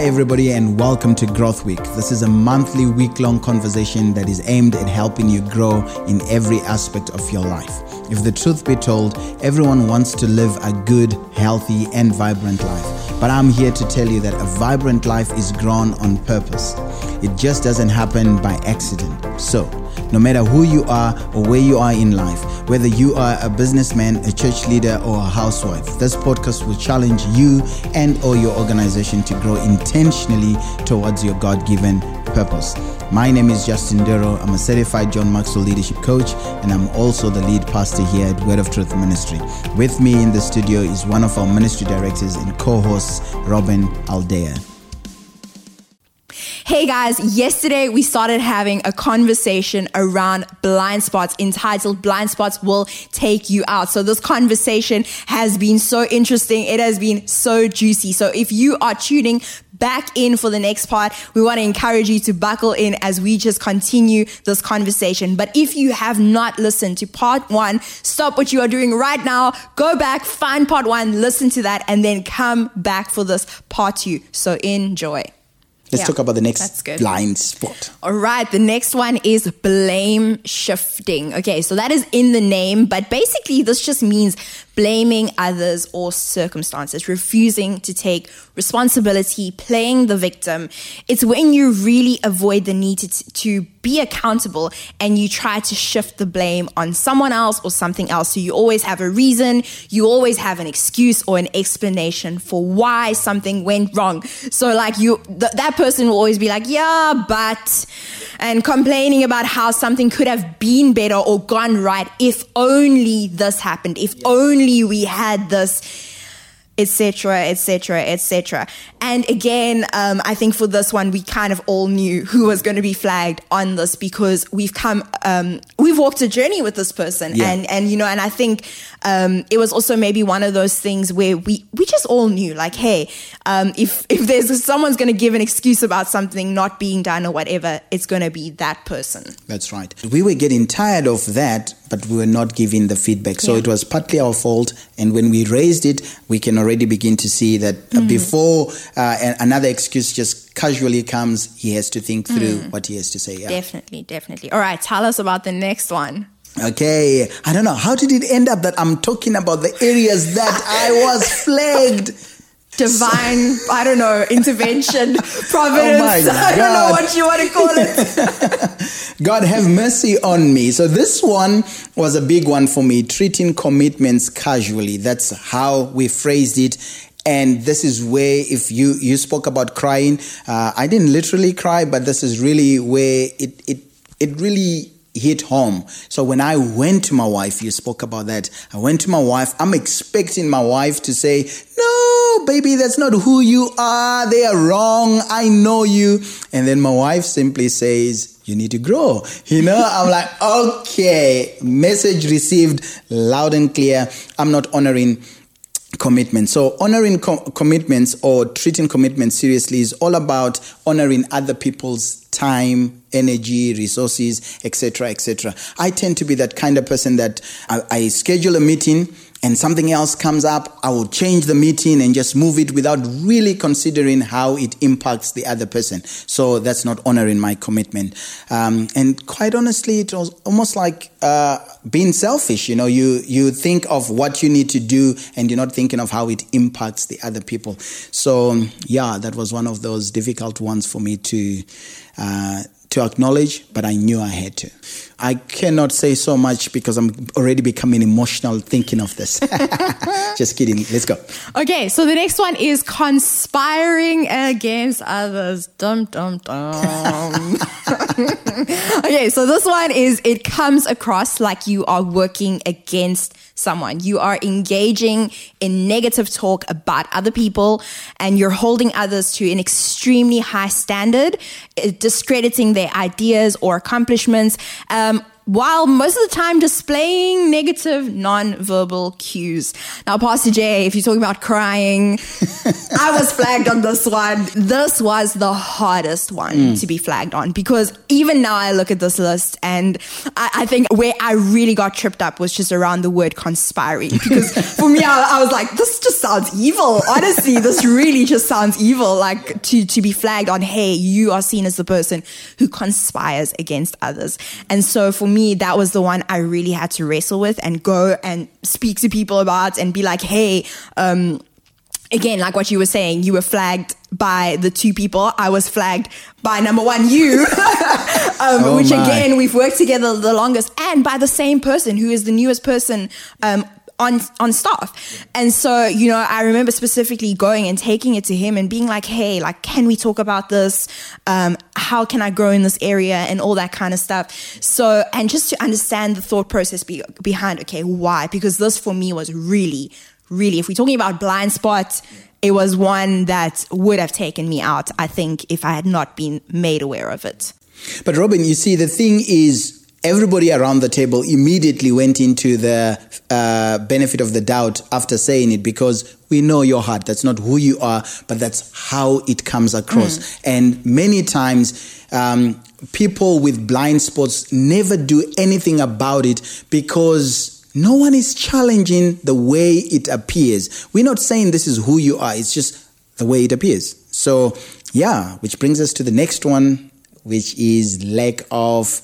Hi, everybody, and welcome to Growth Week. This is a monthly, week long conversation that is aimed at helping you grow in every aspect of your life. If the truth be told, everyone wants to live a good, healthy, and vibrant life. But I'm here to tell you that a vibrant life is grown on purpose. It just doesn't happen by accident. So, no matter who you are or where you are in life, whether you are a businessman, a church leader, or a housewife, this podcast will challenge you and or your organization to grow intentionally towards your God-given purpose. My name is Justin Duro. I'm a certified John Maxwell leadership coach, and I'm also the lead pastor here at Word of Truth Ministry. With me in the studio is one of our ministry directors and co-hosts, Robin Aldea. Hey guys, yesterday we started having a conversation around blind spots entitled Blind Spots Will Take You Out. So this conversation has been so interesting. It has been so juicy. So if you are tuning back in for the next part, we want to encourage you to buckle in as we just continue this conversation. But if you have not listened to part one, stop what you are doing right now, go back, find part one, listen to that, and then come back for this part two. So enjoy. Let's Yeah, talk about the next blind spot. All right, the next one is blame shifting. Okay, so that is in the name, but basically, this just means blaming others or circumstances, refusing to take responsibility, playing the victim. It's when you really avoid the need to, to be accountable and you try to shift the blame on someone else or something else. So you always have a reason, you always have an excuse or an explanation for why something went wrong. So, like, you, th- that person will always be like, yeah, but, and complaining about how something could have been better or gone right if only this happened, if only we had this etc etc etc and again um, i think for this one we kind of all knew who was going to be flagged on this because we've come um, we've walked a journey with this person Yeah. and and you know and i think um, it was also maybe one of those things where we we just all knew like hey um, if if there's someone's going to give an excuse about something not being done or whatever it's going to be that person That's right. We were getting tired of that, but we were not giving the feedback. So Yeah. it was partly our fault. And when we raised it, we can already begin to see that uh, before uh, another excuse just casually comes, he has to think through what he has to say. Yeah. definitely definitely all right tell us about the next one Okay. I don't know. How did it end up that I'm talking about the areas that I was flagged? divine, I don't know, intervention, providence. Oh I don't know what you want to call it. God have mercy on me. So this one was a big one for me, treating commitments casually. That's how we phrased it. And this is where, if you, you spoke about crying, uh, I didn't literally cry, but this is really where it, it, it really hit home. So when I went to my wife, you spoke about that. I went to my wife. I'm expecting my wife to say, no, baby, that's not who you are. They are wrong. I know you. And then my wife simply says, you need to grow. You know, I'm like, okay, message received loud and clear. I'm not honoring commitment. So honoring co- commitments or treating commitments seriously is all about honoring other people's time, energy, resources, etc., etc. I tend to be that kind of person that I, I schedule a meeting and something else comes up, I will change the meeting and just move it without really considering how it impacts the other person. So that's not honoring my commitment. Um, and quite honestly, it was almost like uh, being selfish. You know, you you think of what you need to do, and you're not thinking of how it impacts the other people. So yeah, that was one of those difficult ones for me to. Uh, to acknowledge, but I knew I had to. I cannot say so much because I'm already becoming emotional thinking of this. Just kidding. Let's go. Okay, so the next one is conspiring against others. Dum dum dum. okay, so this one is it comes across like you are working against someone. You are engaging in negative talk about other people and you're holding others to an extremely high standard, discrediting their ideas or accomplishments. Um, while most of the time displaying negative non-verbal cues. Now, Pastor Jay, if you're talking about crying, I was flagged on this one. This was the hardest one mm. to be flagged on because even now I look at this list and I, I, think where I really got tripped up was just around the word conspiring because for me, I, I was like, this just sounds evil. Honestly, this really just sounds evil. Like to, to be flagged on, hey, you are seen as the person who conspires against others. And so for me, that was the one I really had to wrestle with and go and speak to people about and be like, hey, um, again, like what you were saying, you were flagged by the two people. I was flagged by number one, you, um, oh which my. again, we've worked together the longest, and by the same person who is the newest person um, on on staff. And so, you know, I remember specifically going and taking it to him and being like, "Hey, like, can we talk about this? Um, how can I grow in this area and all that kind of stuff?" So, and just to understand the thought process be, behind, okay, why? Because this for me was really, really, if we're talking about blind spots. It was one that would have taken me out, I think, if I had not been made aware of it. But Robin, you see, the thing is, everybody around the table immediately went into the uh, benefit of the doubt after saying it because we know your heart. That's not who you are, but that's how it comes across. Mm. And many times, um, people with blind spots never do anything about it because no one is challenging the way it appears. We're not saying this is who you are, it's just the way it appears. So, yeah, which brings us to the next one, which is lack of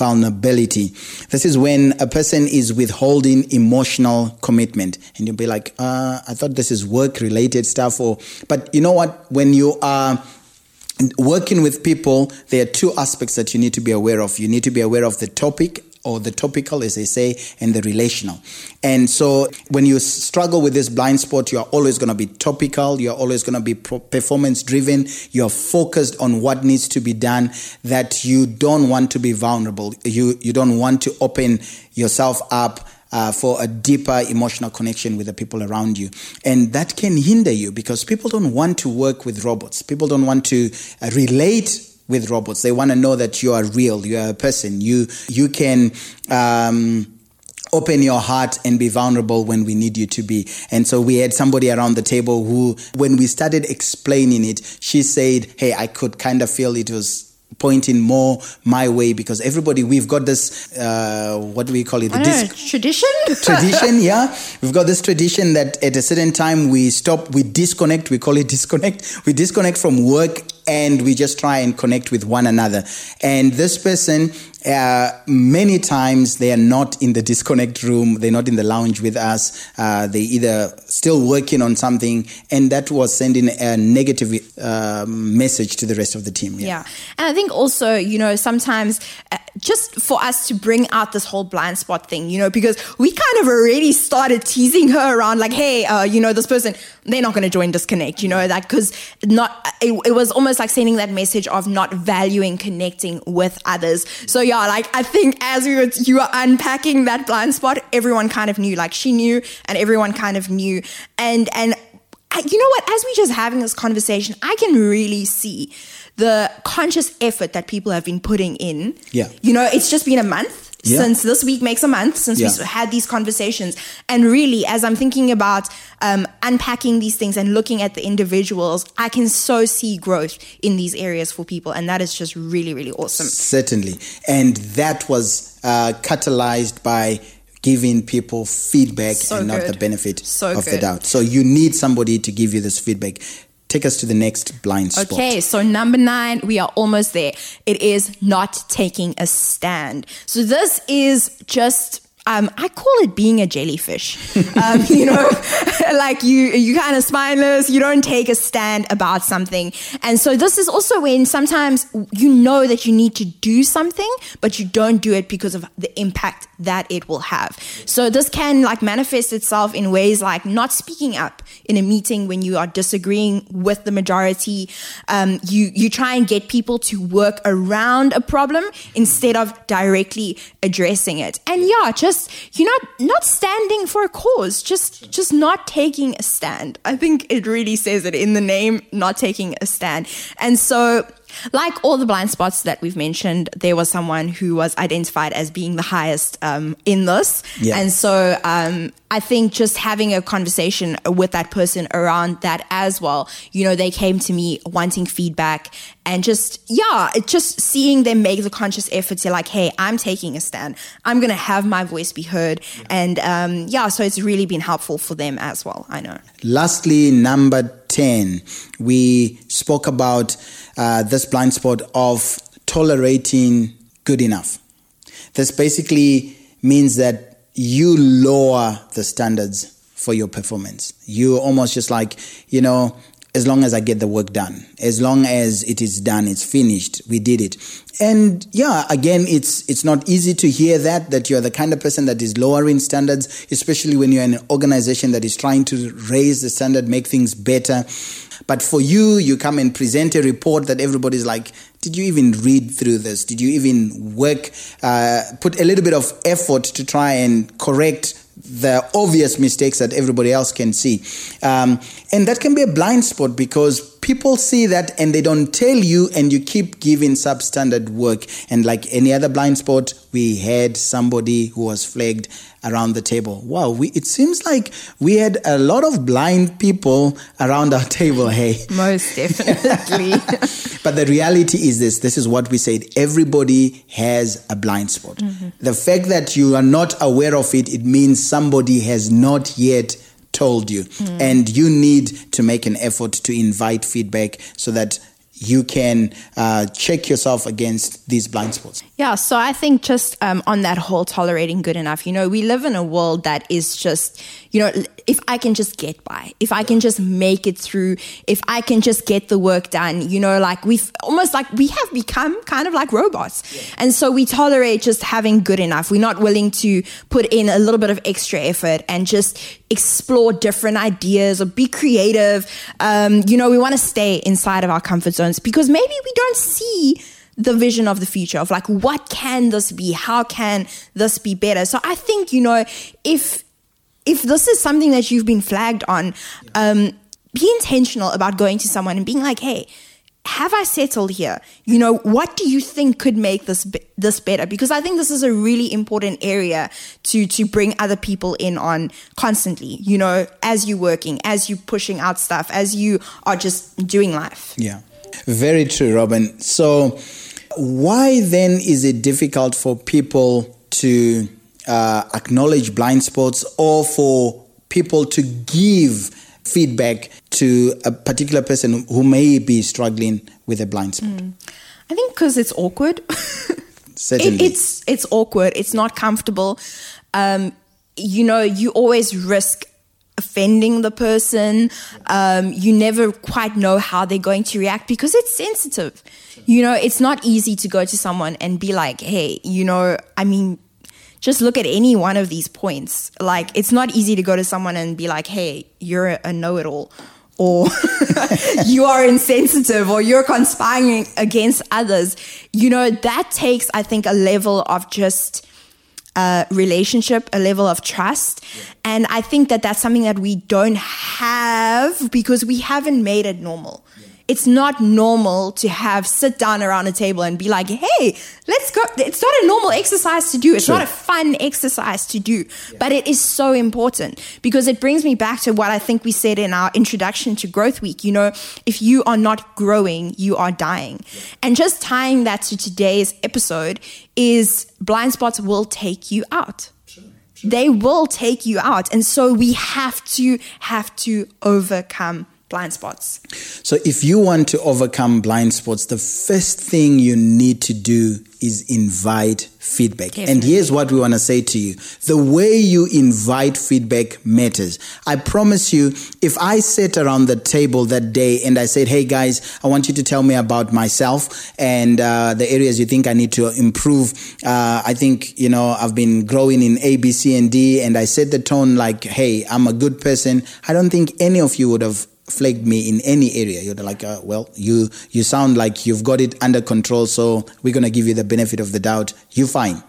vulnerability. This is when a person is withholding emotional commitment, and you'll be like, uh, "I thought this is work-related stuff," or, but you know what? When you are working with people, there are two aspects that you need to be aware of. You need to be aware of the topic or the topical, as they say, and the relational. And so when you struggle with this blind spot, you're always going to be topical, you're always going to be performance driven, you're focused on what needs to be done, that you don't want to be vulnerable. You, you don't want to open yourself up. Uh, for a deeper emotional connection with the people around you. And that can hinder you because people don't want to work with robots. People don't want to uh, relate with robots. They want to know that you are real, you are a person. You you can um, open your heart and be vulnerable when we need you to be. And so we had somebody around the table who, when we started explaining it, she said, "Hey, I could kind of feel it was." pointing more my way because everybody we've got this uh, what do we call it the disc- know, tradition tradition yeah we've got this tradition that at a certain time we stop we disconnect we call it disconnect we disconnect from work and we just try and connect with one another. And this person, uh, many times they are not in the disconnect room, they're not in the lounge with us, uh, they either still working on something, and that was sending a negative uh, message to the rest of the team. Yeah. yeah. And I think also, you know, sometimes uh, just for us to bring out this whole blind spot thing, you know, because we kind of already started teasing her around like, hey, uh, you know, this person, they're not going to join Disconnect, you know, that because not, it, it was almost like sending that message of not valuing connecting with others. So yeah, like I think as we were, you were unpacking that blind spot, everyone kind of knew, like she knew and everyone kind of knew. And, and you know what? As we just having this conversation, I can really see the conscious effort that people have been putting in. Yeah. You know, it's just been a month yeah. since this week makes a month since yeah. we had these conversations. And really, as I'm thinking about um, unpacking these things and looking at the individuals, I can so see growth in these areas for people. And that is just really, really awesome. Certainly. And that was uh, catalyzed by giving people feedback so and not the benefit so of good. the doubt. So you need somebody to give you this feedback. Take us to the next blind spot. Okay, so number nine, we are almost there. It is not taking a stand. So this is just um, I call it being a jellyfish. Um, you know, like you, you kind of spineless. You don't take a stand about something, and so this is also when sometimes you know that you need to do something, but you don't do it because of the impact that it will have. So this can like manifest itself in ways like not speaking up in a meeting when you are disagreeing with the majority. Um, you you try and get people to work around a problem instead of directly addressing it. And yeah, just just you're not not standing for a cause just just not taking a stand. I think it really says it in the name not taking a stand. And so Like all the blind spots that we've mentioned, there was someone who was identified as being the highest um, in this. Yeah. And so um, I think just having a conversation with that person around that as well, you know, they came to me wanting feedback and just, yeah, it just seeing them make the conscious effort to like, hey, I'm taking a stand. I'm going to have my voice be heard. And um, yeah, so it's really been helpful for them as well. I know. Lastly, number 10, we spoke about uh, this blind spot of tolerating good enough. This basically means that you lower the standards for your performance. You almost just like, you know, as long as I get the work done, as long as it is done, it's finished, we did it. And yeah, again, it's it's not easy to hear that that you're the kind of person that is lowering standards, especially when you're in an organization that is trying to raise the standard, make things better. But for you, you come and present a report that everybody's like, did you even read through this? Did you even work, uh, put a little bit of effort to try and correct the obvious mistakes that everybody else can see. Um, and that can be a blind spot because people see that and they don't tell you, and you keep giving substandard work. And like any other blind spot, we had somebody who was flagged around the table. Wow, we, it seems like we had a lot of blind people around our table, hey. Most definitely. but the reality is this this is what we said everybody has a blind spot. Mm-hmm. The fact that you are not aware of it, it means somebody has not yet told you. Mm. And you need to make an effort to invite feedback so that you can uh, check yourself against these blind spots. Yeah, so I think just um, on that whole tolerating good enough, you know, we live in a world that is just, you know, if I can just get by, if I can just make it through, if I can just get the work done, you know, like we've almost like we have become kind of like robots. Yeah. And so we tolerate just having good enough. We're not willing to put in a little bit of extra effort and just explore different ideas or be creative. Um, you know, we want to stay inside of our comfort zones because maybe we don't see the vision of the future of like what can this be how can this be better so i think you know if if this is something that you've been flagged on um, be intentional about going to someone and being like hey have I settled here? You know, what do you think could make this this better? Because I think this is a really important area to to bring other people in on constantly. You know, as you're working, as you're pushing out stuff, as you are just doing life. Yeah, very true, Robin. So why then is it difficult for people to uh, acknowledge blind spots or for people to give feedback to a particular person who may be struggling with a blind spot? Mm. I think because it's awkward. Certainly. It, it's it's awkward. It's not comfortable. Um, you know, you always risk offending the person. Um, you never quite know how they're going to react because it's sensitive. You know, it's not easy to go to someone and be like, hey, you know, I mean, just look at any one of these points. Like, it's not easy to go to someone and be like, hey, you're a know it all. Or you are insensitive, or you're conspiring against others. You know, that takes, I think, a level of just a relationship, a level of trust. Yeah. And I think that that's something that we don't have because we haven't made it normal. Yeah it's not normal to have sit down around a table and be like, hey, let's go. It's not a normal exercise to do. It's not a fun exercise to do, yeah. but it is so important because it brings me back to what I think we said in our introduction to Growth Week. You know, if you are not growing, you are dying. Yeah. And just tying that to today's episode is blind spots will take you out. They will take you out. And so we have to have to overcome blind spots. So, if you want to overcome blind spots, the first thing you need to do is invite feedback. Definitely. And here's what we want to say to you the way you invite feedback matters. I promise you, if I sat around the table that day and I said, Hey guys, I want you to tell me about myself and uh, the areas you think I need to improve. Uh, I think, you know, I've been growing in A, B, C, and D, and I set the tone like, Hey, I'm a good person. I don't think any of you would have flagged me in any area, you're like, uh, well, you you sound like you've got it under control, so we're gonna give you the benefit of the doubt. You're fine.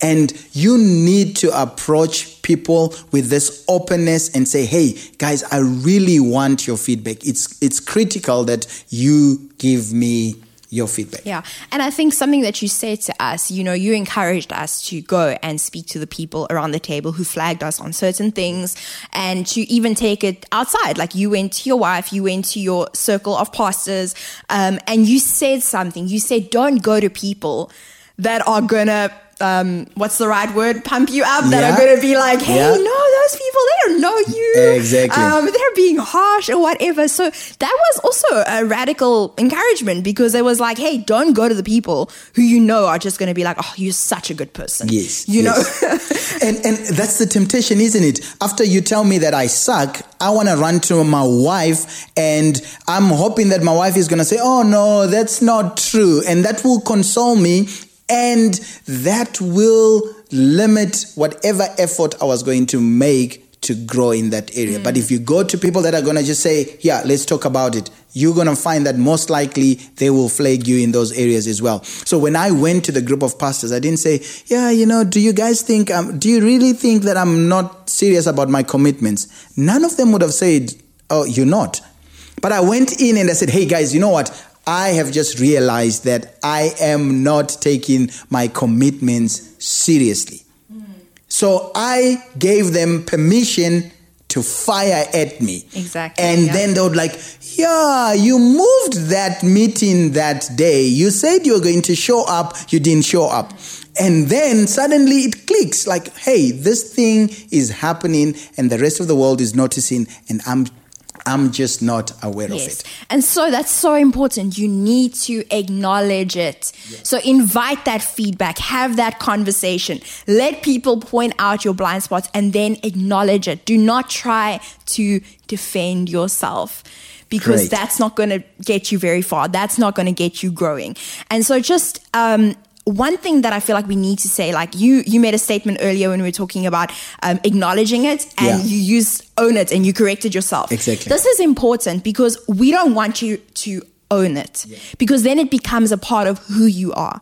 And you need to approach people with this openness and say, "Hey, guys, I really want your feedback. It's it's critical that you give me your feedback. Yeah. And I think something that you said to us, you know, you encouraged us to go and speak to the people around the table who flagged us on certain things and to even take it outside. Like you went to your wife, you went to your circle of pastors, um, and you said something. You said, don't go to people that are going to um, what's the right word? Pump you up. That Yeah. are going to be like, hey, Yeah. no, those people, they don't know you. Exactly. Um, they're being harsh or whatever. So that was also a radical encouragement because it was like, hey, don't go to the people who you know are just going to be like, oh, you're such a good person. Yes, You yes. know? and and that's the temptation, isn't it? After you tell me that I suck, I want to run to my wife, and I'm hoping that my wife is going to say, "Oh no, that's not true," and that will console me, and that will limit whatever effort I was going to make to grow in that area. But if you go to people that are going to just say, "Yeah, let's talk about it," you're going to find that most likely they will flag you in those areas as well. So when I went to the group of pastors, I didn't say, "Yeah, you know, do you guys think um, do you really think that I'm not serious about my commitments?" None of them would have said, "Oh, you're not." But I went in and I said, "Hey guys, you know what? I have just realized that I am not taking my commitments seriously." So I gave them permission to fire at me. Exactly, And yeah. then they would like, yeah, you moved that meeting that day. You said you were going to show up, you didn't show up. And then suddenly it clicks like, hey, this thing is happening and the rest of the world is noticing and I'm I'm just not aware of it. And so that's so important. You need to acknowledge it. So invite that feedback, have that conversation, let people point out your blind spots and then acknowledge it. Do not try to defend yourself because Great. that's not going to get you very far. That's not going to get you growing. And so just, um, one thing that I feel like we need to say, like you, you made a statement earlier when we were talking about um, acknowledging it, and Yeah. you used own it, and you corrected yourself. Exactly. This is important because we don't want you to own it because then it becomes a part of who you are.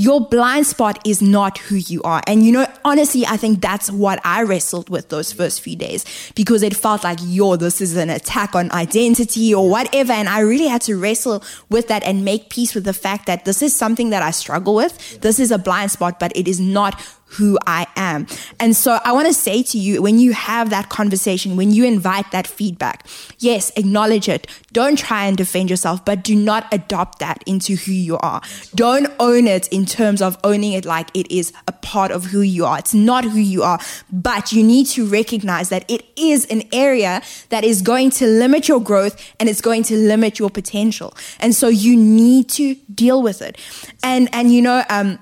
Your blind spot is not who you are. And you know, honestly, I think that's what I wrestled with those first few days because it felt like, yo, this is an attack on identity or whatever. And I really had to wrestle with that and make peace with the fact that this is something that I struggle with. This is a blind spot, but it is not who I am. And so I want to say to you, when you have that conversation, when you invite that feedback, yes, acknowledge it. Don't try and defend yourself, but do not adopt that into who you are. Don't own it in terms of owning it like it is a part of who you are. It's not who you are, but you need to recognize that it is an area that is going to limit your growth and it's going to limit your potential. And so you need to deal with it. And, and you know, um,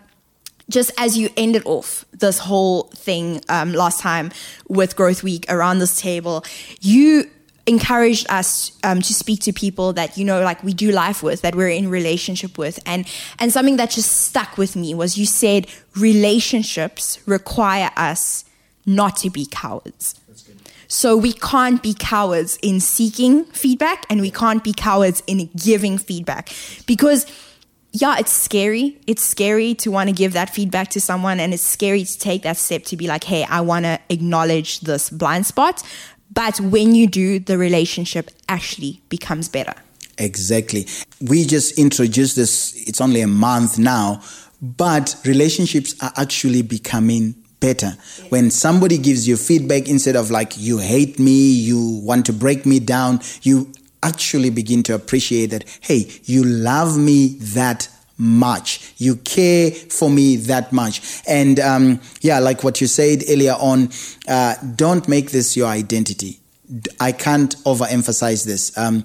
just as you ended off this whole thing um, last time with Growth Week around this table, you encouraged us um, to speak to people that you know like we do life with that we're in relationship with. And and something that just stuck with me was you said relationships require us not to be cowards. So we can't be cowards in seeking feedback and we can't be cowards in giving feedback. Because yeah, it's scary. It's scary to want to give that feedback to someone and it's scary to take that step to be like, "Hey, I want to acknowledge this blind spot." But when you do, the relationship actually becomes better. Exactly. We just introduced this, it's only a month now, but relationships are actually becoming better. When somebody gives you feedback, instead of like, you hate me, you want to break me down, you actually begin to appreciate that, hey, you love me that much. You care for me that much. And um, yeah, like what you said earlier on, uh, don't make this your identity. I can't overemphasize this. Um,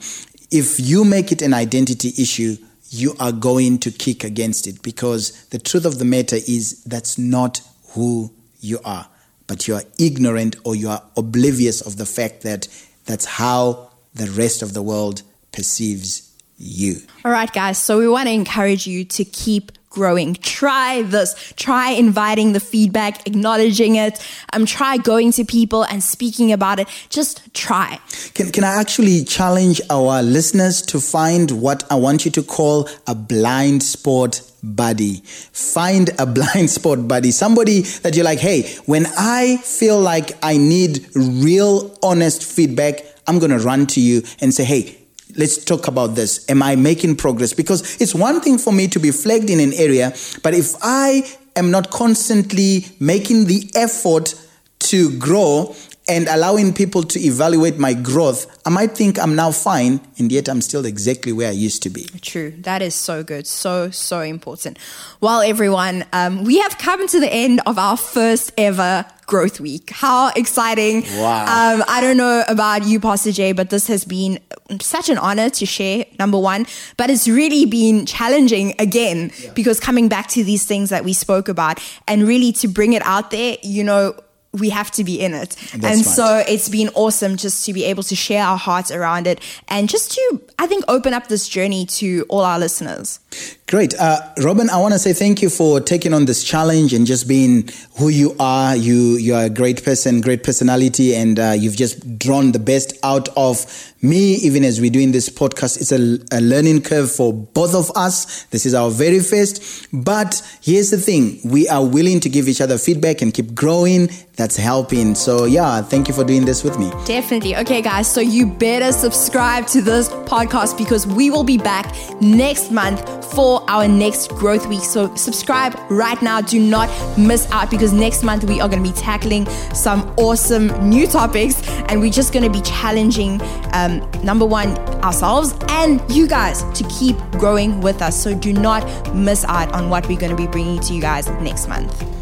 if you make it an identity issue, you are going to kick against it because the truth of the matter is that's not who you are. But you are ignorant or you are oblivious of the fact that that's how the rest of the world perceives you. All right, guys. So we want to encourage you to keep growing. Try this. Try inviting the feedback, acknowledging it. Um, try going to people and speaking about it. Just try. Can, can I actually challenge our listeners to find what I want you to call a blind spot buddy? Find a blind spot buddy. Somebody that you're like, hey, when I feel like I need real, honest feedback, I'm going to run to you and say, hey, let's talk about this. Am I making progress? Because it's one thing for me to be flagged in an area, but if I am not constantly making the effort to grow and allowing people to evaluate my growth, I might think I'm now fine, and yet I'm still exactly where I used to be. True. That is so good. So, so important. Well, everyone, um, we have come to the end of our first ever growth week. How exciting. Wow. Um, I don't know about you, Pastor Jay, but this has been such an honor to share, number one. But it's really been challenging again Yeah. because coming back to these things that we spoke about and really to bring it out there, you know, we have to be in it. That's and right. so it's been awesome just to be able to share our hearts around it and just to, I think, open up this journey to all our listeners. Great. Uh, Robin, I want to say thank you for taking on this challenge and just being who you are. You, you are a great person, great personality, and uh, you've just drawn the best out of me, even as we're doing this podcast. It's a, a learning curve for both of us. This is our very first. But here's the thing we are willing to give each other feedback and keep growing. That's helping. So, yeah, thank you for doing this with me. Definitely. Okay, guys. So you better subscribe to this podcast because we will be back next month for our next growth week. So subscribe right now. Do not miss out because next month we are going to be tackling some awesome new topics and we're just going to be challenging, um, um, number one, ourselves and you guys to keep growing with us. So do not miss out on what we're going to be bringing to you guys next month.